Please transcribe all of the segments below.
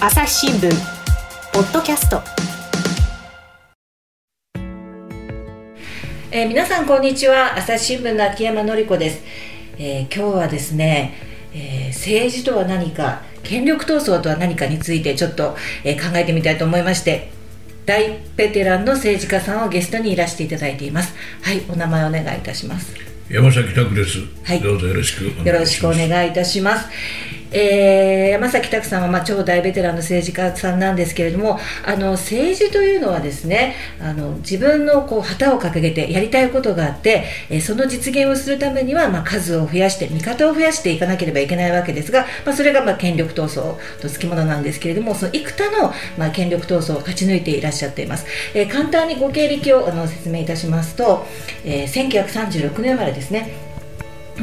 朝日新聞ポッドキャスト。えー、皆さんこんにちは。朝日新聞の秋山紀子です、えー、今日はですね、えー、政治とは何か権力闘争とは何かについてちょっと、え考えてみたいと思いまして大ベテランの政治家さんをゲストにいらしていただいています。はいお名前お願いいたします。山崎拓です、はい、どうぞよろしくよろしくお願いいたしますえー、山崎拓さんはまあ超大ベテランの政治家さんなんですけれどもあの政治というのはですねあの自分のこう旗を掲げてやりたいことがあって、えー、その実現をするためにはまあ数を増やして味方を増やしていかなければいけないわけですが、まあ、それがまあ権力闘争とつきものなんですけれどもその幾多のまあ権力闘争を勝ち抜いていらっしゃっています、えー、簡単にご経歴をあの説明いたしますと、えー、1936年生まれですね。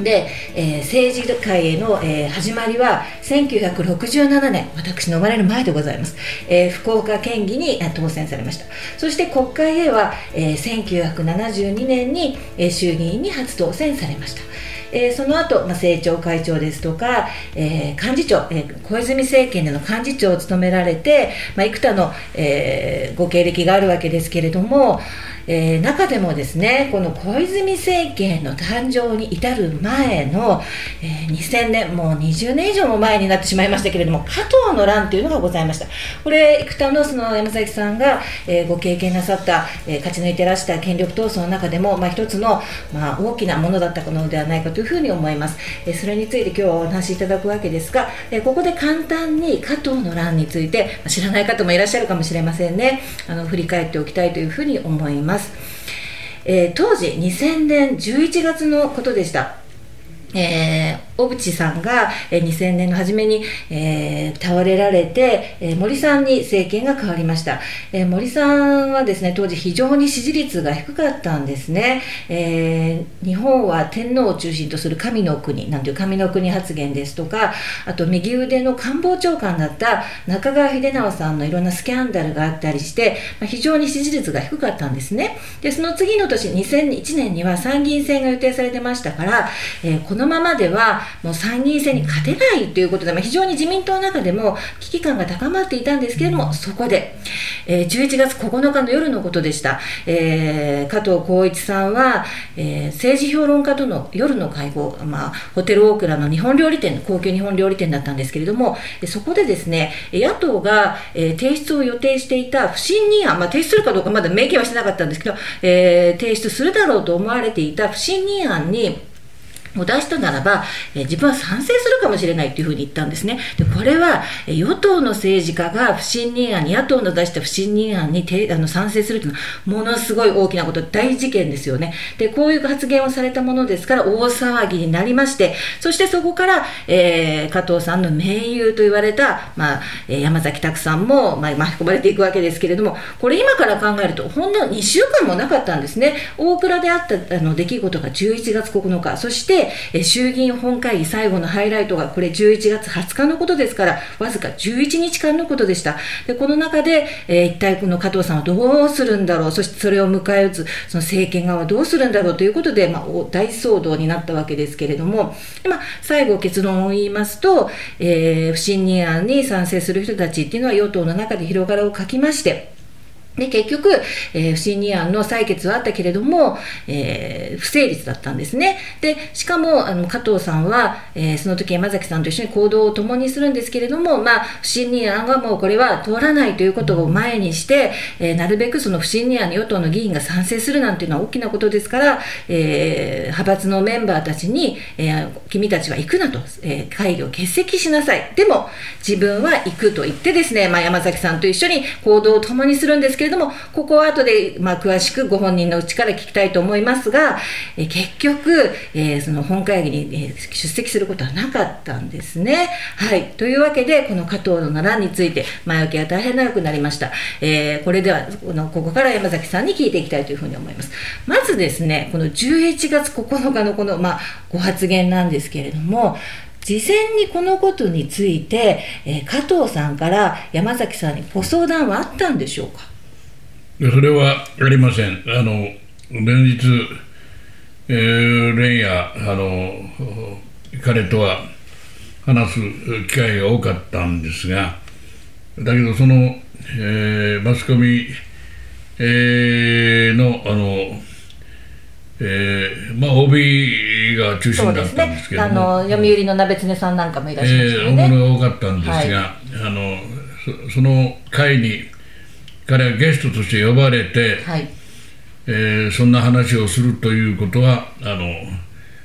で、えー、政治界への、えー、始まりは1967年私の生まれる前でございます、えー、福岡県議に当選されました。そして国会へは、えー、1972年に、えー、衆議院に初当選されました。えー、その後、まあ、政調会長ですとか、えー、幹事長、えー、小泉政権での幹事長を務められて、まあ、幾多の、えー、ご経歴があるわけですけれども、えー、中でもですねこの小泉政権の誕生に至る前の、えー、2000年もう20年以上も前になってしまいましたけれども加藤の乱というのがございました。これ幾多のその山崎さんが、えー、ご経験なさった、え勝ち抜いてらした権力闘争の中でも、まあ、一つの、まあ、大きなものだったのではないかというふうに思います、えそれについて今日はお話しいただくわけですが、えここで簡単に加藤の乱についてまあ知らない方もいらっしゃるかもしれませんね。あの振り返っておきたいというふうに思います。ます、えー、当時2000年11月のことでした。えー、小渕さんが、えー、2000年の初めに、えー、倒れられて、えー、森さんに政権が変わりました、えー、森さんはですね当時非常に支持率が低かったんですね、えー、日本は天皇を中心とする神の国なんていう神の国発言ですとかあと右腕の官房長官だった中川秀直さんのいろんなスキャンダルがあったりして、まあ、非常に支持率が低かったんですね。でその次の年2001年には参議院選が予定されてましたから、えー、こののままではもう参議院選に勝てないということで、まあ、非常に自民党の中でも危機感が高まっていたんですけれども、そこで、えー、11月9日の夜のことでした、えー、加藤浩一さんは、えー、政治評論家との夜の会合、まあ、ホテルオークラの日本料理店、高級日本料理店だったんですけれども、そこでですね野党が、えー、提出を予定していた不信任案、まあ、提出するかどうかまだ明記はしてなかったんですけど、えー、提出するだろうと思われていた不信任案に、を出したならば、え、自分は賛成するかもしれないというふうに言ったんですね。でこれは、え、与党の政治家が不信任案に、野党の出した不信任案にてあの賛成するというのは、ものすごい大きなこと、大事件ですよね。で、こういう発言をされたものですから、大騒ぎになりまして、そしてそこから、えー、加藤さんの盟友と言われた、まあ、山崎拓さんも、まあ、巻き込まれていくわけですけれども、これ今から考えると、ほんの2週間もなかったんですね。大倉であったあの出来事が11月9日、そしてえ衆議院本会議最後のハイライトがこれ11月20日のことですからわずか11日間のことでした。でこの中で、え、一体この加藤さんはどうするんだろう。そしてそれを迎え撃つその政権側はどうするんだろうということで、まあ、大騒動になったわけですけれども、まあ、最後結論を言いますと、えー、不信任案に賛成する人たちっていうのは与党の中で広がらを書きましてで結局、えー、不信任案の採決はあったけれども、えー、不成立だったんですね。で、しかも、あの、加藤さんは、えー、その時山崎さんと一緒に行動を共にするんですけれども、まあ、不信任案はもうこれは通らないということを前にして、えー、なるべくその不信任案に与党の議員が賛成するなんていうのは大きなことですから、えー、派閥のメンバーたちに、えー、君たちは行くなと、えー、会議を欠席しなさい。でも、自分は行くと言ってですね、まあ、山崎さんと一緒に行動を共にするんですけどけれども、ここは後で、まあ、詳しくご本人のうちから聞きたいと思いますが、え結局、えー、その本会議に、え出席することはなかったんですね。はい。というわけで、この加藤の奈良について、前置きが大変長くなりました。えー、これでは、この、ここから山崎さんに聞いていきたいというふうに思います。まずですね、この11月9日のこの、まあ、ご発言なんですけれども、事前にこのことについて、えー、加藤さんから山崎さんにご相談はあったんでしょうか？それはありません。あの連日、えー、連夜あの彼とは話す機会が多かったんですが、だけどその、えー、マスコミ、えー、のあの、えー、まあ OB が中心だったんですけどあの読売の鍋常さんなんかもいらっしゃいましたよね、えー、が多かったんですが、はい、あのそその会に彼はゲストとして呼ばれて、はい。えー、そんな話をするということはあの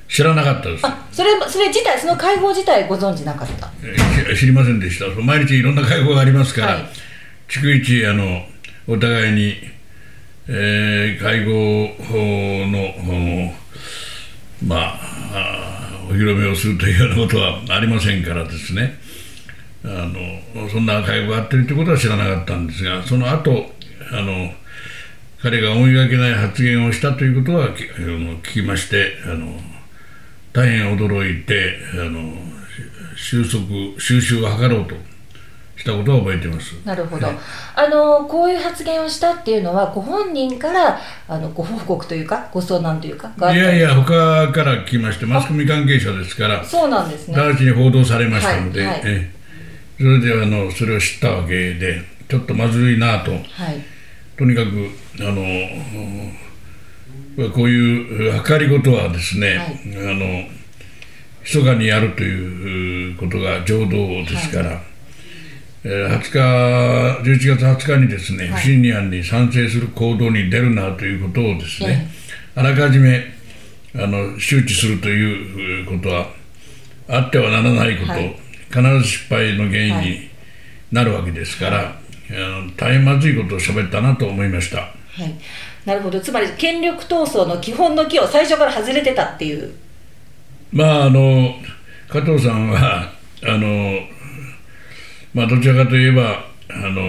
知らなかったです。あそれそれ自体その会合自体ご存知なかった、えー、知りませんでした。毎日いろんな会合がありますから、はい、逐一あのお互いに、えー、会合のまあお披露目をするというようなことはありませんからですねあのそんな会合があってるということは知らなかったんですがその後あの彼が思いがけない発言をしたということは聞きましてあの大変驚いてあの収束収集を図ろうとしたことを覚えています。なるほど、はい、あのこういう発言をしたっていうのはご本人からあのご報告というかご相談というかいやいや他から聞きましてマスコミ関係者ですからそうなんですね。直ちに報道されましたので、はいはい、えそれであのそれを知ったわけでちょっとまずいなと、はい、とにかくあのこういう計りごとはですね、はい、あの密かにやるということが常道ですから、はい、えー、20日11月20日にですね、不信任案に賛成する行動に出るなということをですね、あらかじめあの周知するということはあってはならないこと、必ず失敗の原因になるわけですから、あの大変まずいことを喋ったなと思いました。はい。なるほど。つまり権力闘争の基本の木を最初から外れてたっていう。まああの加藤さんはあのまあどちらかといえばあの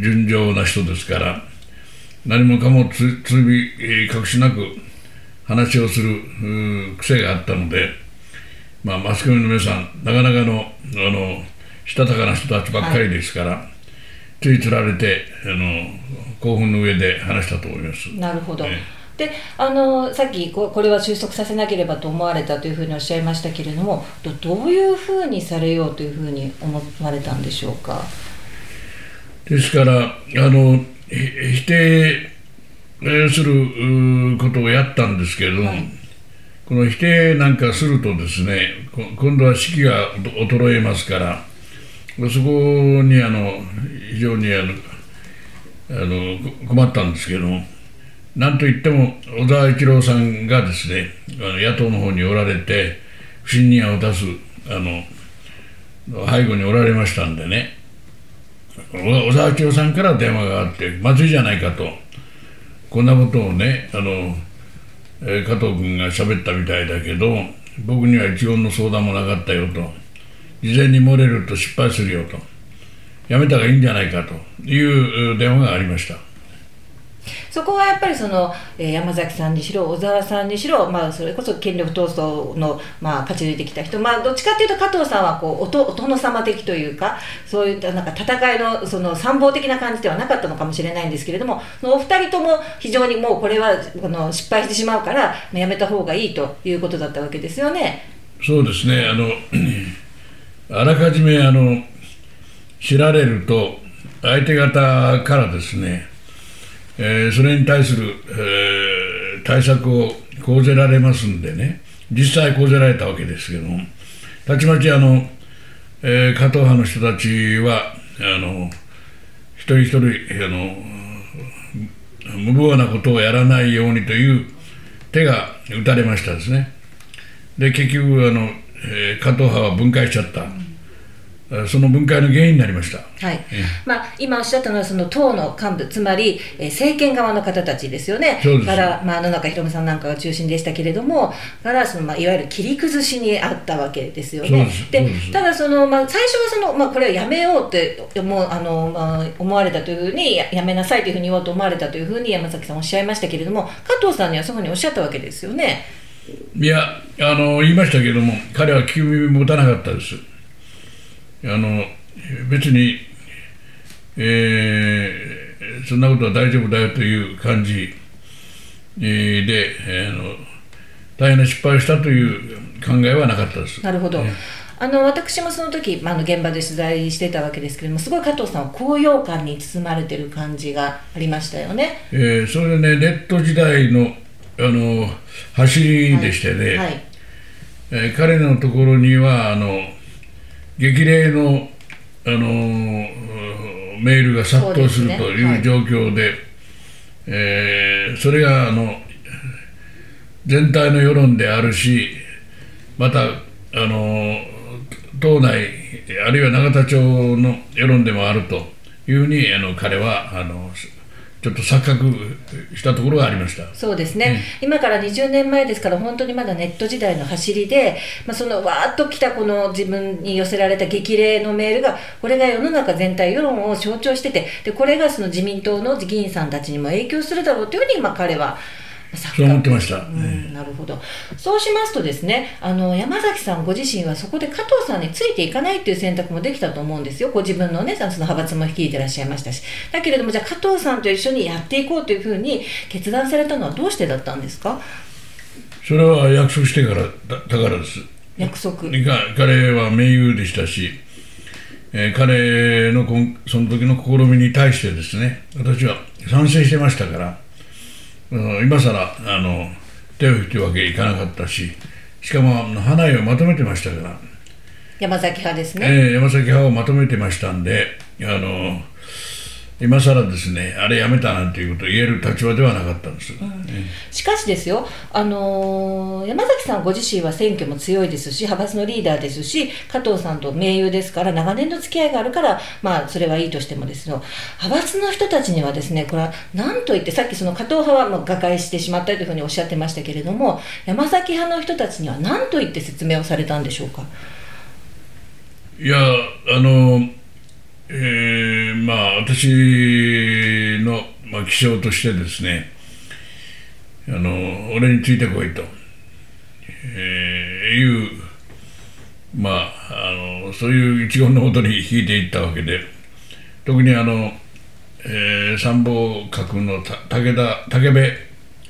純情な人ですから何もかもつつび隠しなく話をする癖があったので、まあ、マスコミの皆さんなかなかのあのしたたかな人たちばっかりですから、はい。ついつられてあの興奮の上で話したと思います。なるほど、であのさっきここれは収束させなければと思われたというふうにおっしゃいましたけれどもどどういうふうにされようというふうに思われたんでしょうか？ですからあの否定することをやったんですけれども、はい、この否定なんかするとですね今度は士気が衰えますからそこにあの非常にあのあの困ったんですけども、なんといっても小沢一郎さんがですね、あの野党の方におられて、不信任案を出すあの背後におられましたんでね、小沢一郎さんから電話があって、まずいじゃないかと、こんなことをね、あのえ加藤君が喋ったみたいだけど、僕には一言の相談もなかったよと。事前に漏れると失敗するよとやめた方がいいんじゃないかという電話がありましたそこはやっぱりその、えー、山崎さんにしろ小沢さんにしろ、まあ、それこそ権力闘争の、まあ、勝ち抜いてきた人、まあ、どっちかっていうと加藤さんはこうおとお殿様的というかそういったなんか戦いのその参謀的な感じではなかったのかもしれないんですけれどもお二人とも非常にもうこれはこの失敗してしまうからやめた方がいいということだったわけですよね。そうですねあの あらかじめあの知られると相手方からですね、えー、それに対する、えー、対策を講ぜられますんでね。実際講ぜられたわけですけども。たちまちあの、えー、加藤派の人たちはあの一人一人あの無謀なことをやらないようにという手が打たれましたですね。で結局あのえー、加藤派は分解しちゃった。その分解の原因になりました、はい。まあ、今おっしゃったのは、その党の幹部、つまり、えー、政権側の方たちですよね、から、まあ、野中宏さんなんかが中心でしたけれども、からその、まあ、いわゆる切り崩しにあったわけですよね。でただその、まあ、最初はその、まあ、これはやめようって思あの、まあ、思われたというふうにや、やめなさいというふうに言おうと思われたというふうに山崎さんおっしゃいましたけれども、加藤さんにはそういうふうにおっしゃったわけですよね。いやあの言いましたけども彼は聞き耳持たなかったですあの別に、えー、そんなことは大丈夫だよという感じ、えー、で、えー、あの大変な失敗をしたという考えはなかったです。なるほど、あの私もその時、まあ、あの現場で取材してたわけですけれどもすごい加藤さんは高揚感に包まれてる感じがありましたよね。えー、それでねネット時代のあの走りでしてね、はい。はい、えー、彼のところにはあの激励のあのメールが殺到するという状況で、そ、ね。はい、えー、それがあの全体の世論であるしまたあの党内あるいは永田町の世論でもあるというふうにあの彼はあのちょっと錯覚したところがありました。そうですね、うん、今から20年前ですから、本当にまだネット時代の走りで、まあ、そのわーっと来たこの自分に寄せられた激励のメールが、これが世の中全体、世論を象徴してて、でこれがその自民党の議員さんたちにも影響するだろうというふうに、まあ、彼はそう思ってました、うん、なるほど。そうしますとですねあの山崎さんご自身はそこで加藤さんについていかないっていう選択もできたと思うんですよ。ご自分のねその派閥も率いてらっしゃいましたし。だけれどもじゃあ加藤さんと一緒にやっていこうというふうに決断されたのはどうしてだったんですか？それは約束してからだからです。約束。彼は盟友でしたしえー、彼のその時の試みに対してですね私は賛成してましたから今さらあの手を引くわけいかなかったししかも花井をまとめてましたから。山崎派ですね、えー、山崎派をまとめてましたんであの今更ですねあれやめたなんていうことを言える立場ではなかったんです、うん、しかしですよ、あのー、山崎さんご自身は選挙も強いですし派閥のリーダーですし加藤さんと盟友ですから長年の付き合いがあるからまあそれはいいとしてもですよ。派閥の人たちにはですねこれは何と言ってさっきその加藤派はまあ瓦解してしまったというふうにおっしゃってましたけれども山崎派の人たちには何と言って説明をされたんでしょうか？いやあのーえー、まあ私の、まあ、気象としてですねあの俺についてこいと、えー、いうまああのそういう一言のもとに引いていったわけで特にあの、えー、参謀閣の武田武部、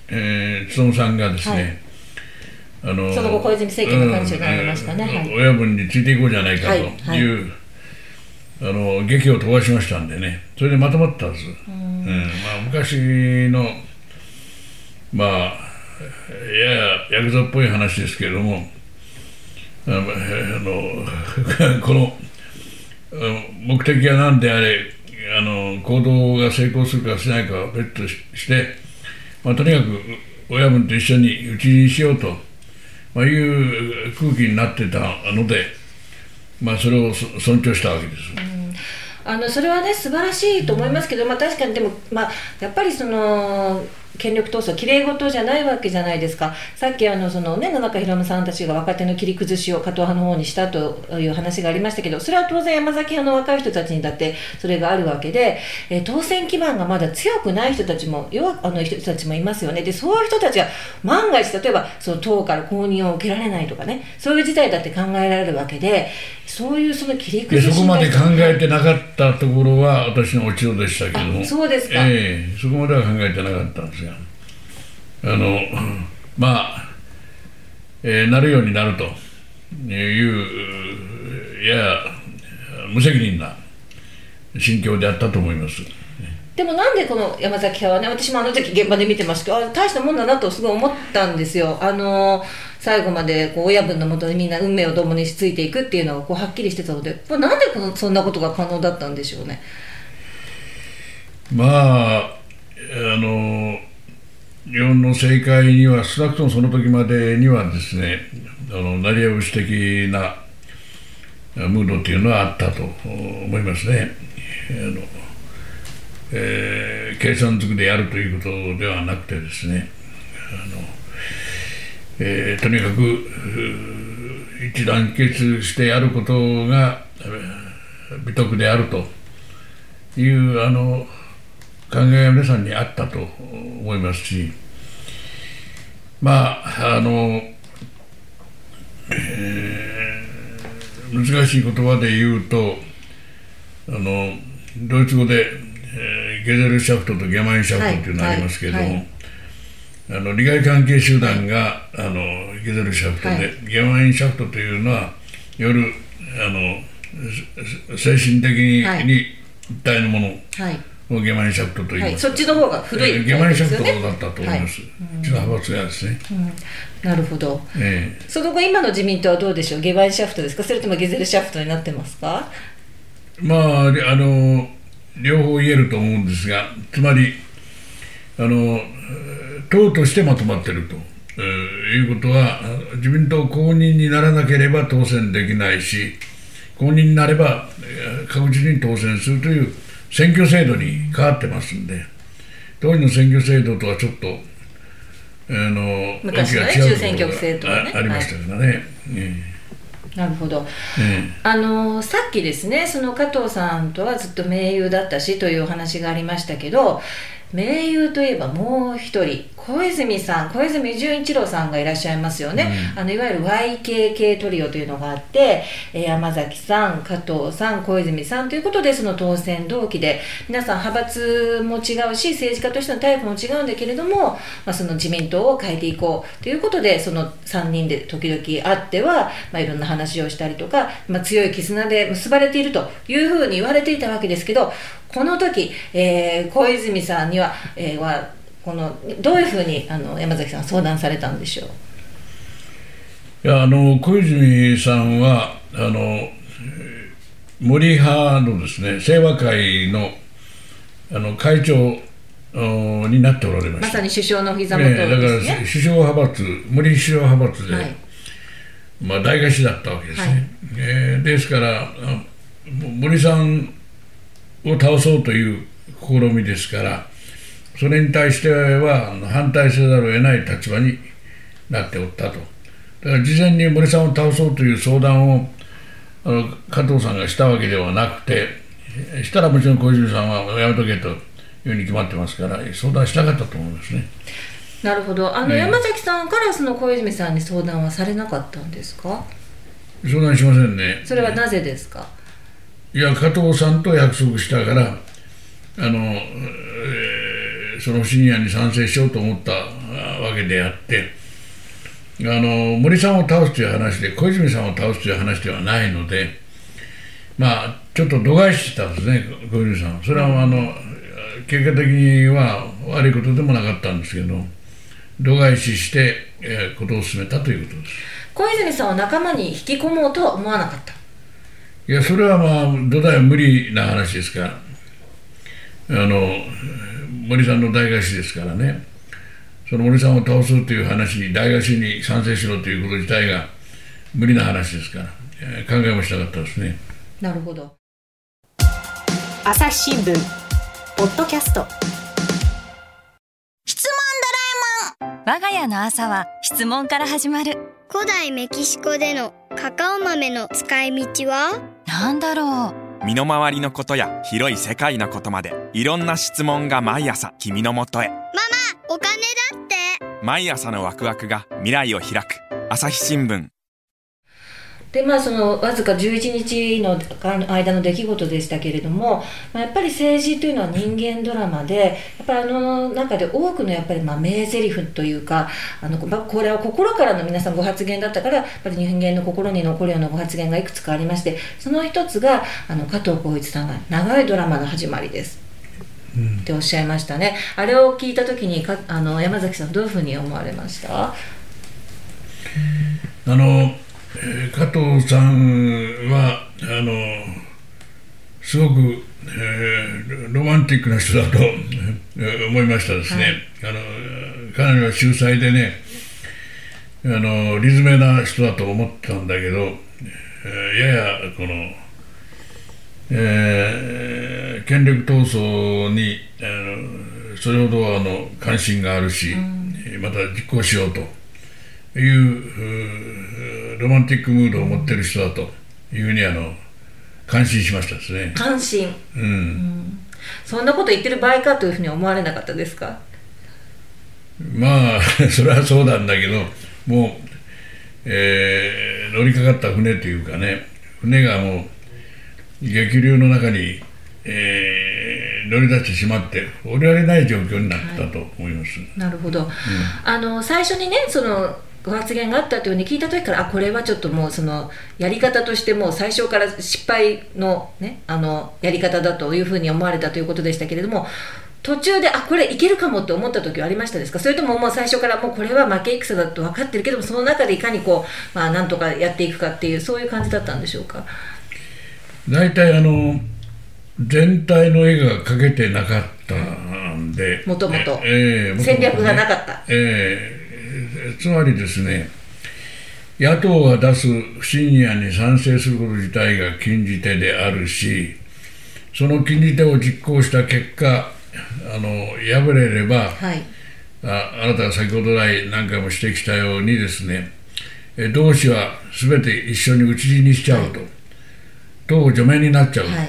えー、勉さんがですね、はい、あのその後小泉政権の幹事になりましたね、はい、親分についていこうじゃないかとい。う、はい。はいあの劇を飛ばしましたんでね。それでまとまったんです、うん、まあ、昔のまあややヤクザっぽい話ですけれどもあの この目的が何であれあの行動が成功するかしないかは別として、まあ、とにかく親分と一緒に討ちにしようと、まあ、いう空気になってたので、まあ、それを尊重したわけです。あのそれはね素晴らしいと思いますけど、まあ、確かにでも、まあ、やっぱりその権力闘争きれい事じゃないわけじゃないですか。さっきあのその、ね、野中宏さんたちが若手の切り崩しを加藤派の方にしたという話がありましたけどそれは当然山崎派の若い人たちにだってそれがあるわけで、えー、当選基盤がまだ強くない人たちも弱あの人たちもいますよね。でそういう人たちは万が一例えばその党から公認を受けられないとかね。そういう事態だって考えられるわけでそういうその切り崩しそこまで考えてなかったところは私の落ち度でしたけども。そうですか、えー、そこまでは考えてなかったんです。があのまあ、えー、なるようになるというやや無責任な心境であったと思います。でもなんでこの山崎派はね私もあの時現場で見てましたけど大したもんだなとすごい思ったんですよ。あの最後までこう親分のもとにみんな運命を共にしついていくっていうのがこうはっきりしてたのでこれなんでこのそんなことが可能だったんでしょうね。まああの日本の政界には少なくともその時までにはですねあの成り合し的なムードっていうのはあったと思いますね。あのえー、計算づくでやるということではなくてですねあの、えー、とにかく一致団結してやることが美徳であるというあの考えが皆さんにあったと思いますしまああの、えー、難しい言葉で言うとあのドイツ語で、えー、ゲゼルシャフトとギャマインシャフトというのがありますけれども、はいはい。あの利害関係集団が、あのゲゼルシャフトで、はい、ギャマインシャフトというのは夜あの精神的に,、一体のもの。はい。をゲマニシャフトと言はいい、ますそっちの方が古いえーゲマニシャフトだったと思います、うちの派閥がですね、なるほど。えその後今の自民党はどうでしょう？ゲバイシャフトですか？それともゲゼルシャフトになってますか？ーまああの両方言えると思うんですがつまりあのえー党としてまとまっていると、えーいうことはあ自民党公認にならなければ当選できないし公認になればえー確実に当選するという選挙制度に変わってますんで当時の選挙制度とはちょっとあの昔のね中選挙区制度はね。あありましたからね。え。なるほど。ええ。あのさっきですねその加藤さんとはずっと盟友だったしというお話がありましたけど盟友といえばもう一人小泉さん小泉純一郎さんがいらっしゃいますよね、あのいわゆる YKK トリオというのがあってえー山崎さん加藤さん小泉さんということでその当選同期で皆さん派閥も違うし政治家としてのタイプも違うんだけれども、まあ、その自民党を変えていこうということでその3人で時々会っては、まあ、いろんな話をしたりとか、まあ、強い絆で結ばれているというふうに言われていたわけですけどこの時、えー小泉さんには,、えーはこのどういうふうにあの山崎さん相談されたんでしょう？いやあの小泉さんはあのえー森派のですね清和会のあの会長おになっておられました。まさに首相の膝元ね、だから。首相派閥森首相派閥で、はいまあ、大菓子だったわけですね。えーですからあ森さんを倒そうという試みですからそれに対しては反対せざるを得ない立場になっておったと。だから事前に森さんを倒そうという相談をあの加藤さんがしたわけではなくてしたらもちろん小泉さんはやめとけというふうに決まってますから相談したかったと思いますね。なるほどあの、ね山崎さんからその小泉さんに相談はされなかったんですか？相談しませんね。それはなぜですか、いや加藤さんと約束したからあの、えーその不信任案に賛成しようと思ったわけであってあの森さんを倒すという話で小泉さんを倒すという話ではないのでまあちょっと度外視したんですね小泉さんそれはあの結果的には悪いことでもなかったんですけど度外視して、えーことを進めたということです。小泉さんを仲間に引き込もうとは思わなかったいや、それはまあ、土台は無理な話ですから、あの森さんの大菓子ですからね、その森さんを倒すという話に、大菓子に賛成しろということ自体が無理な話ですから、えー考えもしなかったですね。なるほど。朝日新聞。ポッドキャスト。我が家の朝は質問から始まる。古代メキシコでのカカオ豆の使い道は？なんだろう。身の回りのことや広い世界のことまでいろんな質問が毎朝君のもとへ。ママお金だって。毎朝のワクワクが未来を開く。朝日新聞でまあそのわずか11日の間の出来事でしたけれども、まあ、やっぱり政治というのは人間ドラマでやっぱりあの中で多くのやっぱりまあ名台詞というかあのこれは心からの皆さんご発言だったからやっぱり人間の心に残るようなご発言がいくつかありましてその一つがあの加藤浩一さんが長いドラマの始まりです。っておっしゃいましたね。あれを聞いたときにかあの山崎さんどういうふうに思われました？あの、えー加藤さんはあのすごく、えーロマンティックな人だと、えー思いましたですね、あのかなりは秀才でねあのリズメな人だと思ってたんだけど、えーややこの、えー権力闘争にあのそれほどあの関心があるし、また実行しようというロマンティックムードを持ってる人だというふうにあの感心しましたですね。関心。うんそんなこと言ってる場合かというふうに思われなかったですか？まあそれはそうなんだけどもう、えー乗りかかった船というかね船がもう激流の中に、えー乗り出してしまって降りられない状況になったと思います。なるほど、あの最初にねそのご発言があったというふうに聞いた時からあこれはちょっともうそのやり方としてもう最初から失敗の,、ね、あのやり方だというふうに思われたということでしたけれども途中であこれいけるかもって思った時はありましたですか？それとももう最初からもうこれは負け戦だと分かってるけどもその中でいかにこう、まあ、なんとかやっていくかっていうそういう感じだったんでしょうか？大体あの全体の絵が描けてなかったんでもともと戦略がなかった。ええつまりですね野党が出す不信任案に賛成すること自体が禁じ手であるしその禁じ手を実行した結果あの敗れれば、はい。ああなたが先ほど来何回も指摘したようにですねえ同志は全て一緒に討ち死にしちゃうと、党除名になっちゃう、はい。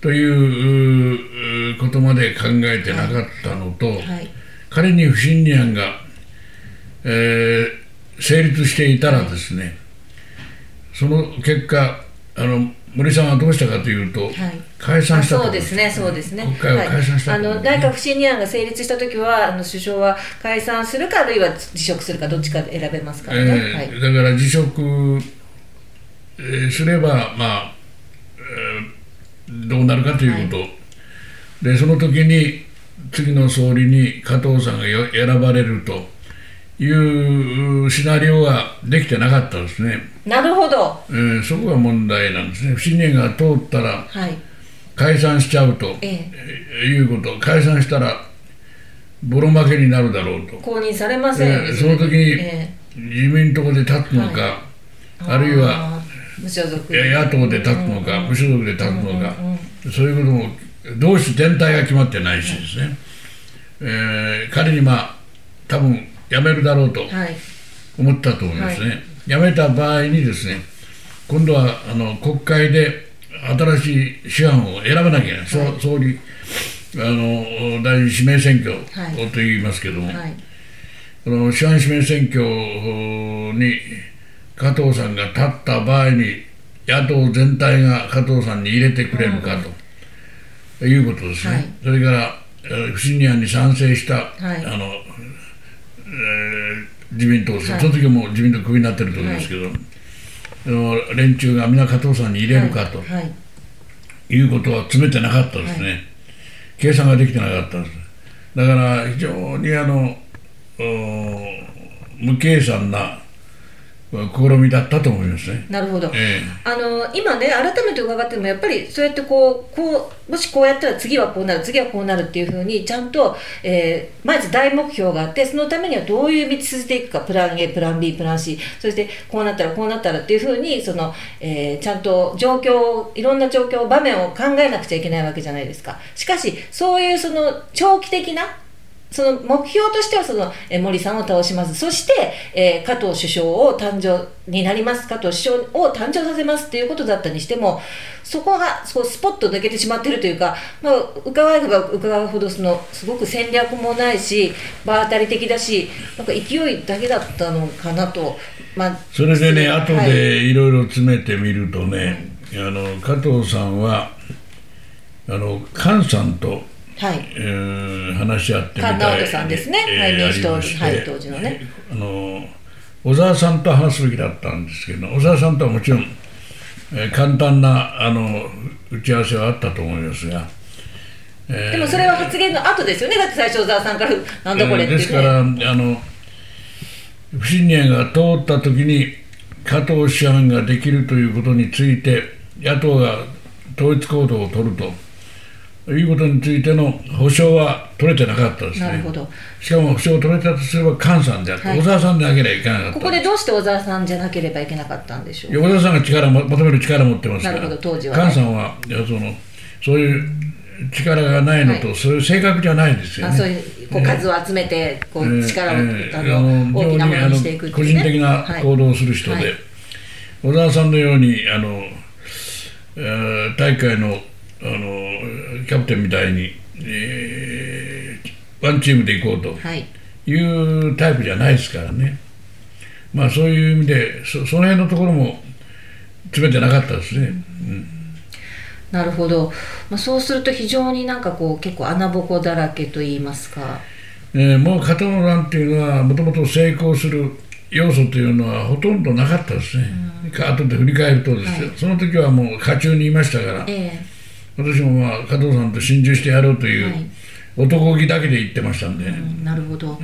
といううことまで考えてなかったのと、はい。仮に不信任案が、えー成立していたらですね、その結果あの森さんはどうしたかというと、はい。解散したと。そうですね、そうですね。国会を解散したはい、あとの内閣不信任案が成立したときは、あの首相は解散するか、あるいは辞職するか、どっちかで選べますからね。えはい、ーだから辞職、えーすれば、まあえーどうなるかということ、でその時に次の総理に加藤さんがよ選ばれるというシナリオができてなかったですね、なるほど、えーそこが問題なんですね、不信任が通ったらはい、解散しちゃうと、ええ。えーいうこと、解散したらボロ負けになるだろうと。公認されません。えーその時にえ自民党で立つのか、えあるいは無所属いや野党で立つのか、無所属で立つのか、うんうんそういうことも同志全体が決まってないしですね、えー仮にまあ多分辞めるだろうとはい、思ったと思いますね、辞めた場合にですね今度はあの国会で新しい師範を選ばなきゃいけない、そう総理あの大臣指名選挙はい。をと言いますけども、はい、この師範指名選挙に加藤さんが立った場合に野党全体が加藤さんに入れてくれるかということですね、はい。それからえー不信任案に賛成した、はい。あのえー自民党です、はい。その時はもう自民党クビになってると思うんですけど、あの連中が皆加藤さんに入れるかとはい。はい。いうことは詰めてなかったですね、計算ができてなかったんです。だから非常にあの無計算な試みだったと思いますね。なるほど、えあの今ね、改めて伺っても、やっぱりそうやってこうこう、もしこうやったら次はこうなる、次はこうなるっていうふうに、ちゃんと、えーまず大目標があって、そのためにはどういう道筋でいくか、プラン A、プラン B、プラン C、そしてこうなったらこうなったらっていうふうにその、えーちゃんと状況、いろんな状況、場面を考えなくちゃいけないわけじゃないですか。しかし、そういうその長期的なその目標としてはその、えー森さんを倒します、そして、えー加藤首相を誕生になります、加藤首相を誕生させますということだったにしても、そこがそうスポッと抜けてしまっているというか、まあ、伺えば伺うほどその、すごく戦略もないし、場当たり的だし、なんか勢いだけだったのかなと、まあ、それでね、はい。後でいろいろ詰めてみるとね、あの加藤さんはあの菅さんと、はい、えー話し合ってみたい。菅直人さんですね。はい民主党はい当時のね。あの小沢さんと話すべきだったんですけど小沢さんとはもちろん、えー簡単なあの打ち合わせはあったと思いますが。えーでもそれは発言の後ですよね、だって最初、小沢さんから、なんだこれって、ね。ですからあの不信任案が通った時に加藤師範ができるということについて野党が統一行動を取るということについての保証は取れてなかったですね。なるほど。しかも保証を取れたとすれば菅さんであって、はい。小沢さんでなければいけなかった。ここでどうして小沢さんじゃなければいけなかったんでしょう小沢さんが力をも求める力を持ってますから。なるほど当時は。ね菅さんはいやそのそういう力がないのと、はいそういう性格じゃないですよね。あそういうこう数を集めてこえーう力を、えーあの大きなものにしていくっていう、ね、個人的なはい。行動をする人で、はい。小沢さんのようにあの、えー大会のあのキャプテンみたいに、えーワンチームで行こうとはい。いうタイプじゃないですからね、まあ、そういう意味でそその辺のところも詰めてなかったですね。なるほど、まあ、そうすると非常になんかこう結構穴ぼこだらけと言いますか。えーもう片野欄っていうのはもともと成功する、要素というのはほとんどなかったですね、後で振り返るとですよ、はい。その時はもう家中にいましたから、え私もまあ加藤さんと心中してやろうという、はい。男気だけで言ってましたんで、えうんなるほど、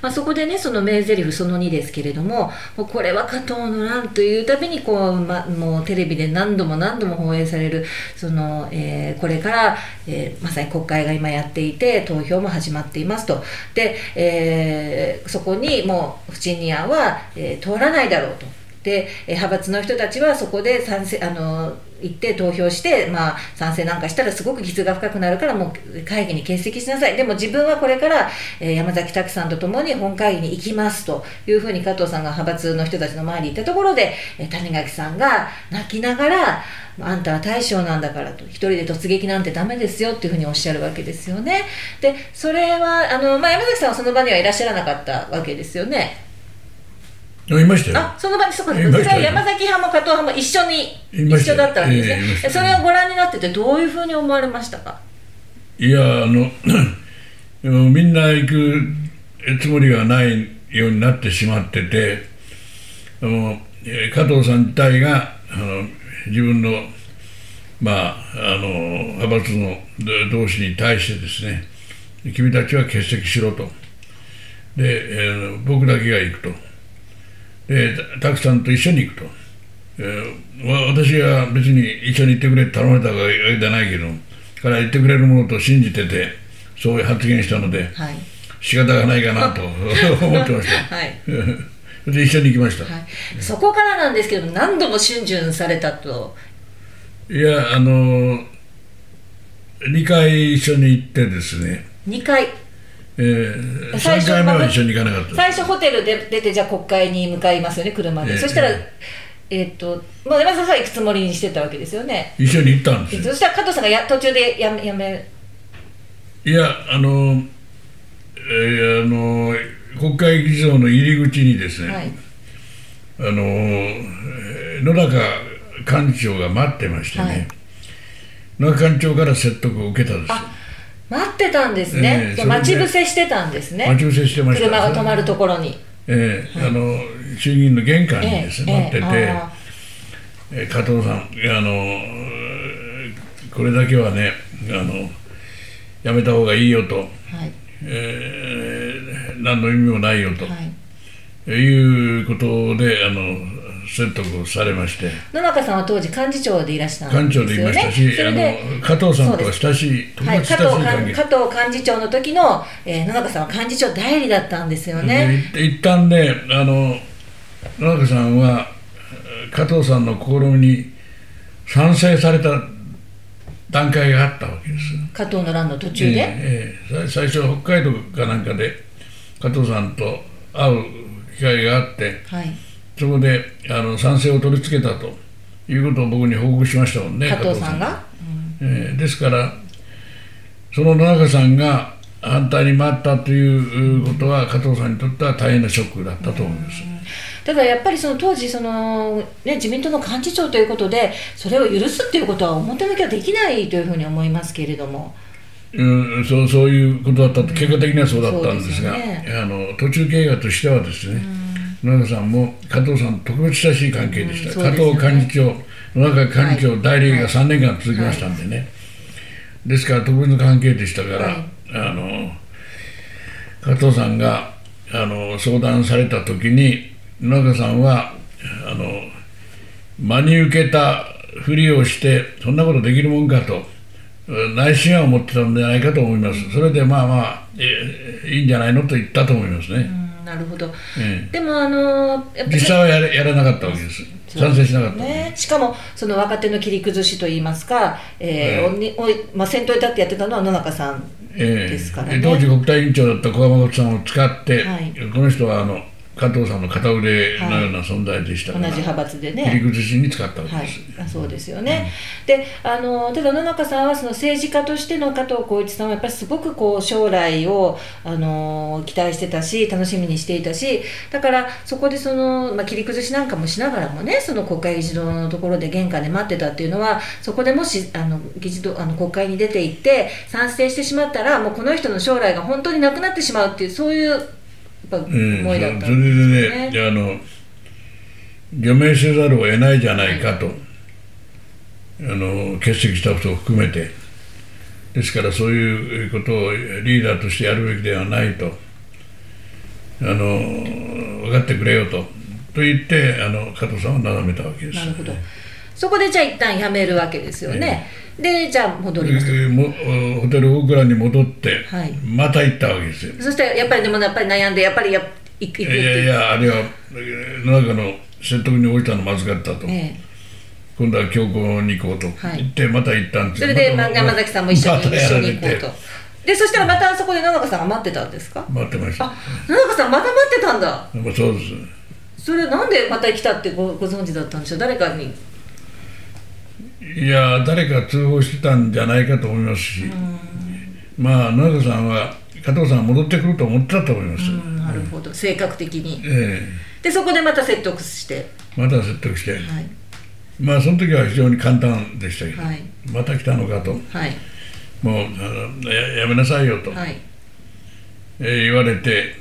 まあ、そこでねその名台詞その2ですけれどももうこれは加藤の乱というたびにこう、ま、もうテレビで何度も何度も放映されるその、えーこれから、えーまさに国会が今やっていて投票も始まっていますと。で、えーそこにもう不信任案は、えー通らないだろうと。でえー派閥の人たちはそこで賛成あの行って投票して、まあ、賛成なんかしたらすごく傷が深くなるからもう会議に欠席しなさい。でも自分はこれから、え山崎拓さんと共に本会議に行きますというふうに加藤さんが派閥の人たちの前に行ったところで、え谷垣さんが泣きながらあんたは大将なんだからと一人で突撃なんてダメですよっていうふうにおっしゃるわけですよね。でそれはあの、まあ、山崎さんはその場にはいらっしゃらなかったわけですよね。いましたよ。あその場にそう。かそ山崎派も加藤派も一緒に一緒だったわけですね、それをご覧になっててどういうふうに思われましたか？いやあの みんな行くつもりがないようになってしまっててあのえー加藤さん自体があの自分のまああの派閥のど同志に対してですね君たちは欠席しろと。で、えー僕だけが行くとでたたくさんと一緒に行くと、えーわ私は別に一緒に行ってくれって頼まれたわけじゃないけどから言ってくれるものと信じててそういう発言したのではい。仕方がないかなと 思ってました。はい。そ れで一緒に行きました、はい、そこからなんですけど何度も逡巡されたと。いやあの2回一緒に行ってですね、2回えー、3最初回目は一緒に行かなかった最初ホテルで出てじゃあ国会に向かいますよね車で、ええそしたらえー。っと、まあ、山崎さんは行くつもりにしてたわけですよね。一緒に行ったんですよ。そしたら加藤さんがや途中でやめやめ。いやあの、えーあの国会議事堂の入り口にですね、はい。あのえー野中幹事長が待ってましてね、はい。野中幹事長から説得を受けたんですよ待ってたんですね、ええそれで。待ち伏せしてたんですね。待ち伏せしてました車が止まるところに、えーあの衆議院の玄関にですね、ええ待ってて、あえー加藤さんあのえーこれだけはねあのやめた方がいいよと、ーはい。えー何の意味もないよと、はい。い、うことであの説得をされまして。野中さんは当時幹事長でいらしたんですよね。幹事長でいましたし、あの加藤さんとは親しい友はい、達加藤親しい関係、加藤幹事長の時の、えー野中さんは幹事長代理だったんですよね。で一旦ねあの野中さんは加藤さんの試みに賛成された段階があったわけです。加藤の乱の途中で、ええええ。最最初北海道かなんかで加藤さんと会う機会があってはい、そこであの賛成を取り付けたということを僕に報告しましたもんね加藤さんが？えーですからその野中さんが反対に回ったということは加藤さんにとっては大変なショックだったと思います。ただやっぱりその当時その、ね、自民党の幹事長ということでそれを許すっていうことは表向きはできないというふうに思いますけれども。うん、そうそういうことだったと結果的にはそうだったんですが、あの途中経過としてはですね、野中さんも加藤さんと特別親しい関係でした、加うんね。藤幹事長野中幹事長代理が3年間続きましたんでね、ですから特別な関係でしたから、はい。あの加藤さんがあの相談された時に野中さんはあの真に受けたふりをしてそんなことできるもんかとうん内心は思ってたんじゃないかと思います、それでまあまあ、えいいんじゃないのと言ったと思いますね、うんなるほど。えでもあの実際はやれやらなかったわけです、賛成しなかった、ね、しかもその若手の切り崩しといいますか、えーえおにおいまあ、先頭に立ってやってたのは野中さんええ。ですからね。で当時国対委員長だった小川誠さんを使って、はい。この人はあの加藤さんの片腕のような存在でしたから、同じ派閥で切りね。崩しに使ったわけはい。です、、あそうですよね、であのただ野中さんはその政治家としての加藤浩一さんはやっぱりすごくこう将来をあの期待してたし楽しみにしていたしだからそこでその、まあ、切り崩しなんかもしながらもねその国会議事堂のところで玄関で待ってたっていうのはそこでもしあの議事堂あの国会に出て行って賛成してしまったらもうこの人の将来が本当になくなってしまうっていうそういうぱうん、思いだったそれんでですね、あの除名せざるを得ないじゃないかと、あの欠席したことを含めて、ですからそういうことをリーダーとしてやるべきではないと、あの分かってくれよと、と言ってあの加藤さんをなだめたわけです。なるほどそこでじゃあ一旦辞めるわけですよね、でじゃあ戻ります、えーもホテルオークランに戻って、はい。また行ったわけですよ。そしてやっぱりでもやっぱり悩んでやっぱりや行くいやいや、あれは、えー野中の説得に応じたのまずかったと、え今度は強行に行こうと。はい。言って、また行ったんですそれで、ま山崎さんも一緒にまた一緒に行こうと。でそしたらまたそこで野中さんが待ってたんですか？待ってました。あ野中さんまた待ってたんだ。まあそうです。それなんでまた来たってごご存知だったんでしょう？誰かにいや、誰か通報してたんじゃないかと思いますし、まあ、野中さんは、加藤さんが戻ってくると思ってたと思います。うんなるほど。性格的に。えでそこでまた説得して。えまた説得して、はい。まあ、その時は非常に簡単でしたけど、はい。また来たのかと、はい。もうあのややめなさいよと、はい。えー言われて、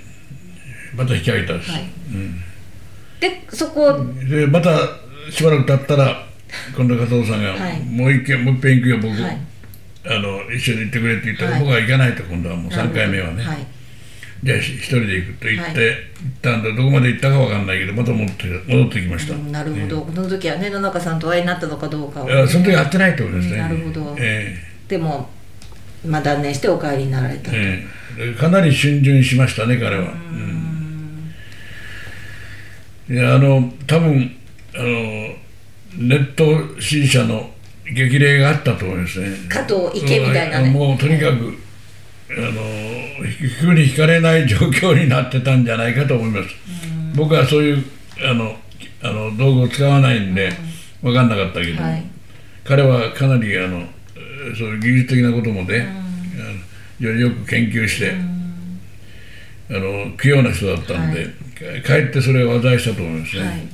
また引き上げたんです。はい。でそこでまたしばらく経ったら今度加藤さんが、はい。もう一軒もう一遍行くよ僕、はい。あの一緒に行ってくれって言ったら、はい。僕は行かないと今度はもう3回目はね、はい。じゃあ一人で行くと言って、はい。行ったんだ。どこまで行ったかわかんないけどまた戻って戻ってきました、うんなるほど、この時はね野中さんとお会いになったのかどうかを、いやその時会ってないってことですね、うんなるほど。えでもまあ断念してお帰りになられたええ。えかなり逡巡しましたね彼は。うん。いやあの多分あのネット支持者の激励があったと思いますね。加藤行けみたいなね。うん。もうとにかく、あの引くに引かれない状況になってたんじゃないかと思います。僕はそういうあのあの道具を使わないんで分かんなかったけど、はい。彼はかなりあのえーそういう技術的なこともね、よりよく研究して、あの器用な人だったんで、かかえってそれを話題したと思いますね。はい。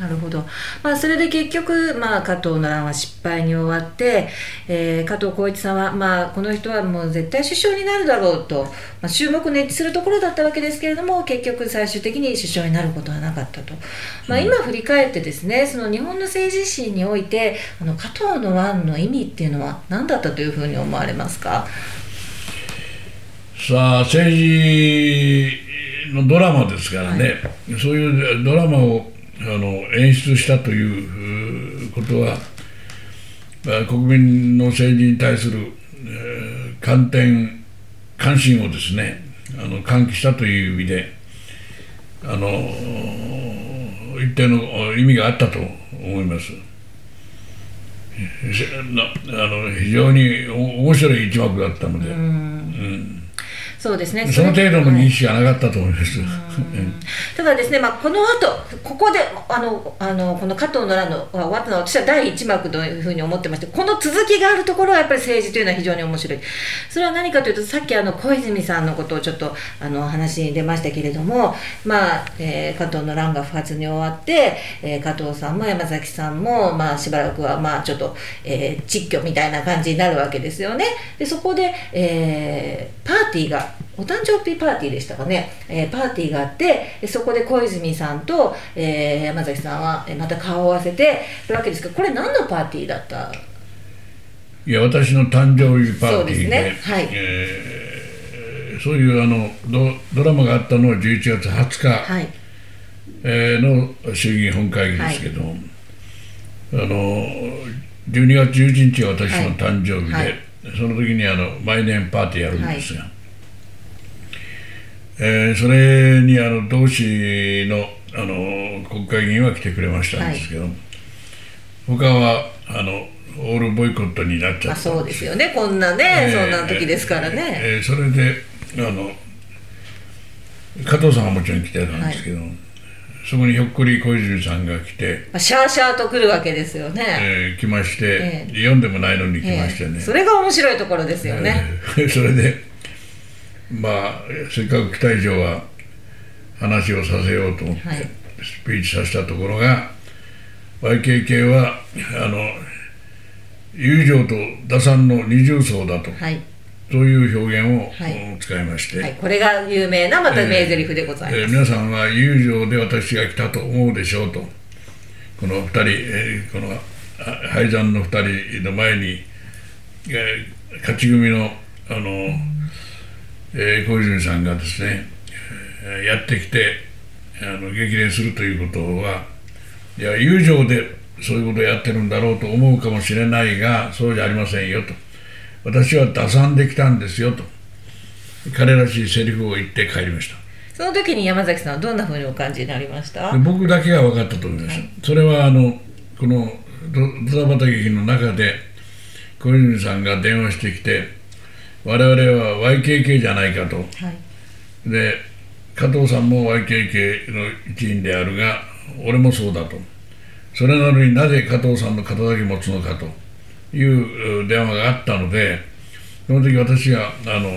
なるほど、まあ、それで結局、まあ、加藤の乱は失敗に終わって、えー加藤浩一さんは、まあ、この人はもう絶対首相になるだろうと、まあ、注目熱するところだったわけですけれども結局最終的に首相になることはなかったと、まあ、今振り返ってですねその日本の政治史においてこの加藤の乱の意味っていうのは何だったというふうに思われますか？さあ政治のドラマですからね、そういうドラマをあの演出したといううことは、まあ国民の政治に対する、えー観点関心をですねあの喚起したという意味であの一定の意味があったと思います。あの非常にお面白い一幕だったので。そうですね。その程度のはい認識がなかったと思います。ただですね、まあ、この後ここであのあのこの加藤の乱のが終わったのは私は第一幕というふうに思ってましてこの続きがあるところはやっぱり政治というのは非常に面白い。それは何かというとさっきあの小泉さんのことをちょっとあの話に出ましたけれども、まあえー加藤の乱が不発に終わって、えー加藤さんも山崎さんも、まあ、しばらくはまあちょっと、えー、窒居みたいな感じになるわけですよね。でそこで、えーパーティーがお誕生日パーティーでしたかね、えーパーティーがあってでそこで小泉さんと、えー山崎さんはえーまた顔を合わせてるわけですけどこれ何のパーティーだった？いや私の誕生日パーティーでそうですね。はい。えーそういうあのドドラマがあったのは11月20日、はい。えーの衆議院本会議ですけど、あの12月11日が私の誕生日で、はい。はいその時にあの毎年パーティーやるんですが、えーそれにあの同志のあの国会議員は来てくれましたんですけど、他はあのオールボイコットになっちゃまあ、ったそうですよね。こんなね、えーそんな時ですからね、えーそれであの加藤さんはもちろん来てたんですけど、そこにひょっこり小泉さんが来て、まあ、シャーシャーと来るわけですよね、えー来まして、ええ読んでもないのに来えましてね、ー。それが面白いところですよね、えーそれでまあせっかく来た以上は話をさせようと思って、はい。スピーチさせたところが YKK はあの友情と打算の二重奏だとはい。そういう表現を、はい。使いまして、はい、これが有名なまた名台詞でございます、えー皆さんは友情で私が来たと思うでしょうと。この2人、えーこのあ廃山の2人の前に、えー勝ち組のあの、えー小泉さんがですね、えーやってきてあの激励するということはいや友情でそういうことをやってるんだろうと思うかもしれないがそうじゃありませんよと。私は打算できたんですよと。彼らしいセリフを言って帰りました。その時に山崎さんはどんなふうにお感じになりました？で僕だけが分かったと思います、それはあのこのドドタバタ劇の中で小泉さんが電話してきて我々は YKK じゃないかと。はい。で加藤さんも YKK の一員であるが俺もそうだと。それなのになぜ加藤さんの肩だけ持つのかというう電話があったのでその時私があの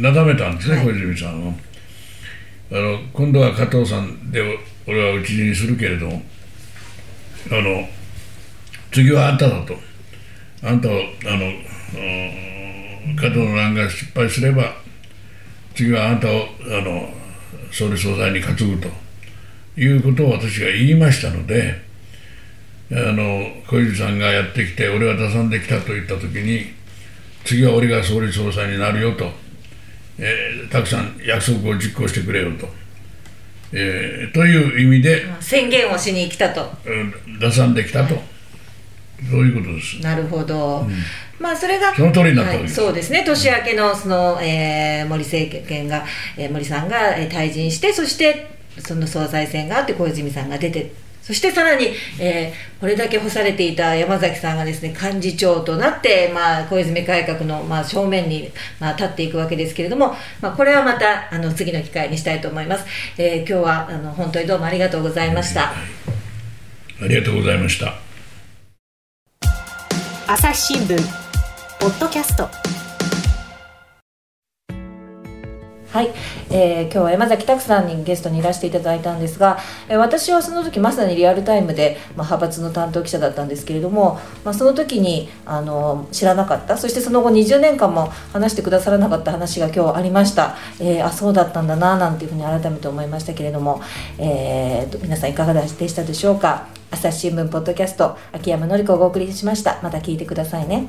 なだめたんですね、小泉さんを。あの今度は加藤さんで俺は討ち死にするけれどもあの次はあんただと。あんたをあのうん加藤の乱が失敗すれば次はあなたをあの総理総裁に担ぐということを私が言いましたのであの小泉さんがやってきて俺は打算できたと言った時に次は俺が総理総裁になるよと、えーたくさん約束を実行してくれよと、えーという意味で、宣言をしに来たと。うん打算できたと、そういうことです。なるほど、まあそれがその通りになったわけはい、ですそうですね。年明けのその、えー森政権が、えー森さんがえー退陣してそしてその総裁選があって小泉さんが出てそしてさらに、えーこれだけ干されていた山崎さんがですね幹事長となって、まあ、小泉改革の、まあ、正面に、まあ、立っていくわけですけれども、まあ、これはまたあの次の機会にしたいと思います、えー今日はあの本当にどうもありがとうございました。ありがとうございました。朝日新聞ポッドキャスト。はい、えー今日は山崎拓さんにゲストにいらしていただいたんですが、えー私はその時まさにリアルタイムで、まあ、派閥の担当記者だったんですけれども、まあ、その時にあの知らなかった。そしてその後20年間も話してくださらなかった話が今日ありました、えーあそうだったんだななんていうふうに改めて思いましたけれども、えー皆さんいかがでしたでしょうか。朝日新聞ポッドキャスト秋山紀子がお送りしました。また聞いてくださいね。